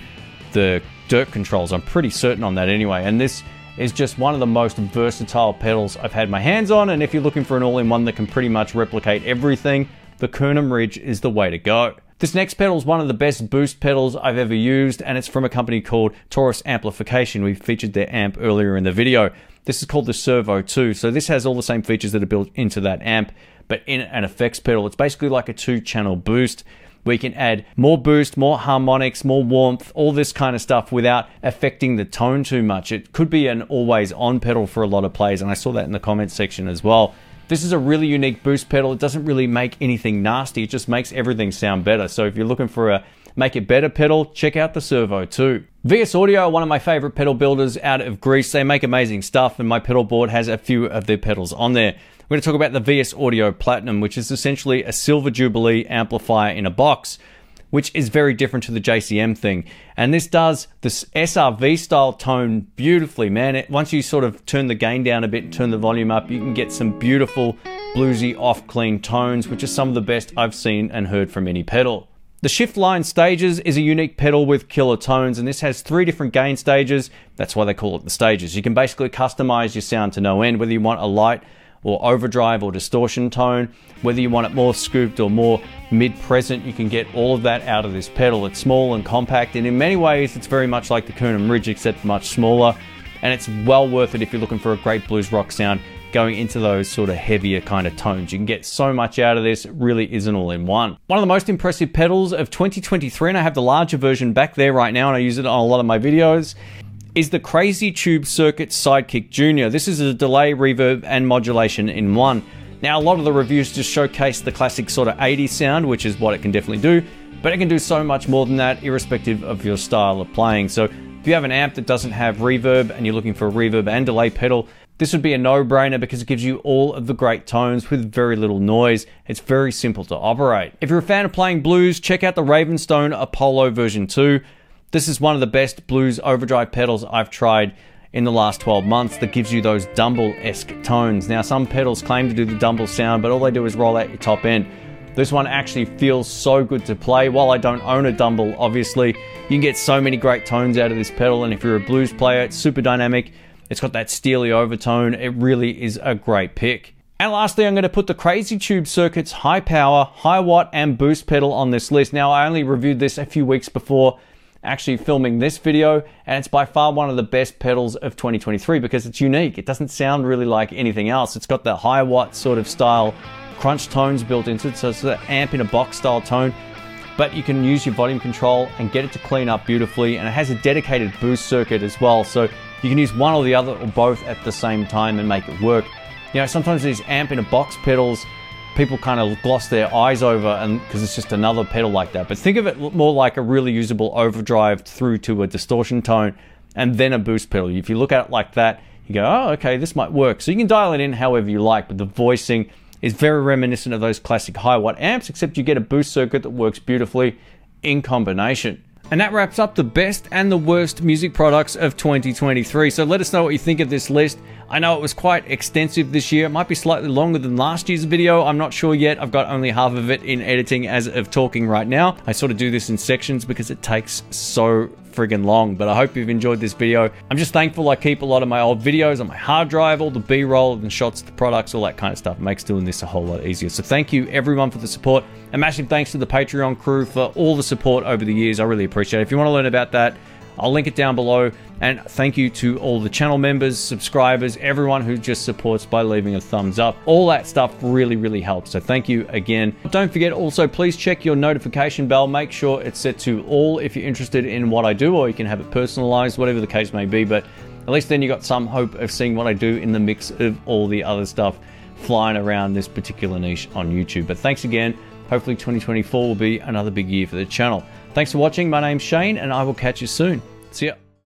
[SPEAKER 1] the dirt controls. I'm pretty certain on that anyway. And this is just one of the most versatile pedals I've had my hands on. And if you're looking for an all-in-one that can pretty much replicate everything, the Kernom Ridge is the way to go. This next pedal is one of the best boost pedals I've ever used, and it's from a company called Taurus Amplification. We featured their amp earlier in the video. This is called the Servo 2. So this has all the same features that are built into that amp, but in an effects pedal. It's basically like a two-channel boost where you can add more boost, more harmonics, more warmth, all this kind of stuff without affecting the tone too much. It could be an always on pedal for a lot of players, and I saw that in the comments section as well. This is a really unique boost pedal. It doesn't really make anything nasty, it just makes everything sound better. So if you're looking for a make it better pedal, check out the Servo 2. VS Audio are one of my favorite pedal builders out of Greece. They make amazing stuff, and my pedal board has a few of their pedals on there. We're going to talk about the VS Audio Platinum, which is essentially a Silver Jubilee amplifier in a box, which is very different to the JCM thing. And this does this SRV style tone beautifully, man. It, once you sort of turn the gain down a bit and turn the volume up, you can get some beautiful bluesy off clean tones, which are some of the best I've seen and heard from any pedal. The Shift Line Stages is a unique pedal with killer tones, and this has three different gain stages. That's why they call it the stages. You can basically customize your sound to no end, whether you want a light or overdrive or distortion tone. Whether you want it more scooped or more mid-present, you can get all of that out of this pedal. It's small and compact, and in many ways, it's very much like the Kernom Ridge, except much smaller. And it's well worth it if you're looking for a great blues rock sound going into those sort of heavier kind of tones. You can get so much out of this, it really is an all-in-one. One of the most impressive pedals of 2023, and I have the larger version back there right now, and I use it on a lot of my videos, is the Crazy Tube Circuit Sidekick Junior. This is a delay, reverb, and modulation in one. Now, a lot of the reviews just showcase the classic sort of 80s sound, which is what it can definitely do, but it can do so much more than that, irrespective of your style of playing. So, if you have an amp that doesn't have reverb and you're looking for a reverb and delay pedal, this would be a no-brainer because it gives you all of the great tones with very little noise. It's very simple to operate. If you're a fan of playing blues, check out the Ravenstone Apollo version 2. This is one of the best blues overdrive pedals I've tried in the last 12 months that gives you those Dumble-esque tones. Now, some pedals claim to do the Dumble sound, but all they do is roll out your top end. This one actually feels so good to play. While I don't own a Dumble, obviously, you can get so many great tones out of this pedal, and if you're a blues player, it's super dynamic. It's got that steely overtone. It really is a great pick. And lastly, I'm going to put the Crazy Tube Circuits high power, Hiwatt, and boost pedal on this list. Now, I only reviewed this a few weeks before actually filming this video, and it's by far one of the best pedals of 2023 because it's unique. It doesn't sound really like anything else. It's got the Hiwatt sort of style crunch tones built into it, so it's an amp in a box style tone. But you can use your volume control and get it to clean up beautifully, and it has a dedicated boost circuit as well, so you can use one or the other or both at the same time and make it work. You know, sometimes these amp in a box pedals people kind of gloss their eyes over and because it's just another pedal like that. But think of it more like a really usable overdrive through to a distortion tone and then a boost pedal. If you look at it like that, you go, oh, okay, this might work. So you can dial it in however you like, but the voicing is very reminiscent of those classic Hiwatt amps, except you get a boost circuit that works beautifully in combination. And that wraps up the best and the worst music products of 2023. So let us know what you think of this list. I know it was quite extensive this year. It might be slightly longer than last year's video. I'm not sure yet. I've got only half of it in editing as of talking right now. I sort of do this in sections because it takes so friggin' long, but I hope you've enjoyed this video. I'm just thankful I keep a lot of my old videos on my hard drive, all the B-roll and shots the products, all that kind of stuff. It makes doing this a whole lot easier. So thank you everyone for the support. A massive thanks to the Patreon crew for all the support over the years. I really appreciate it. If you want to learn about that, I'll link it down below. And thank you to all the channel members, subscribers, everyone who just supports by leaving a thumbs up. All that stuff really, really helps. So thank you again. Don't forget also, please check your notification bell. Make sure it's set to all if you're interested in what I do, or you can have it personalized, whatever the case may be. But at least then you got some hope of seeing what I do in the mix of all the other stuff flying around this particular niche on YouTube. But thanks again. Hopefully 2024 will be another big year for the channel. Thanks for watching. My name's Shane, and I will catch you soon. See ya.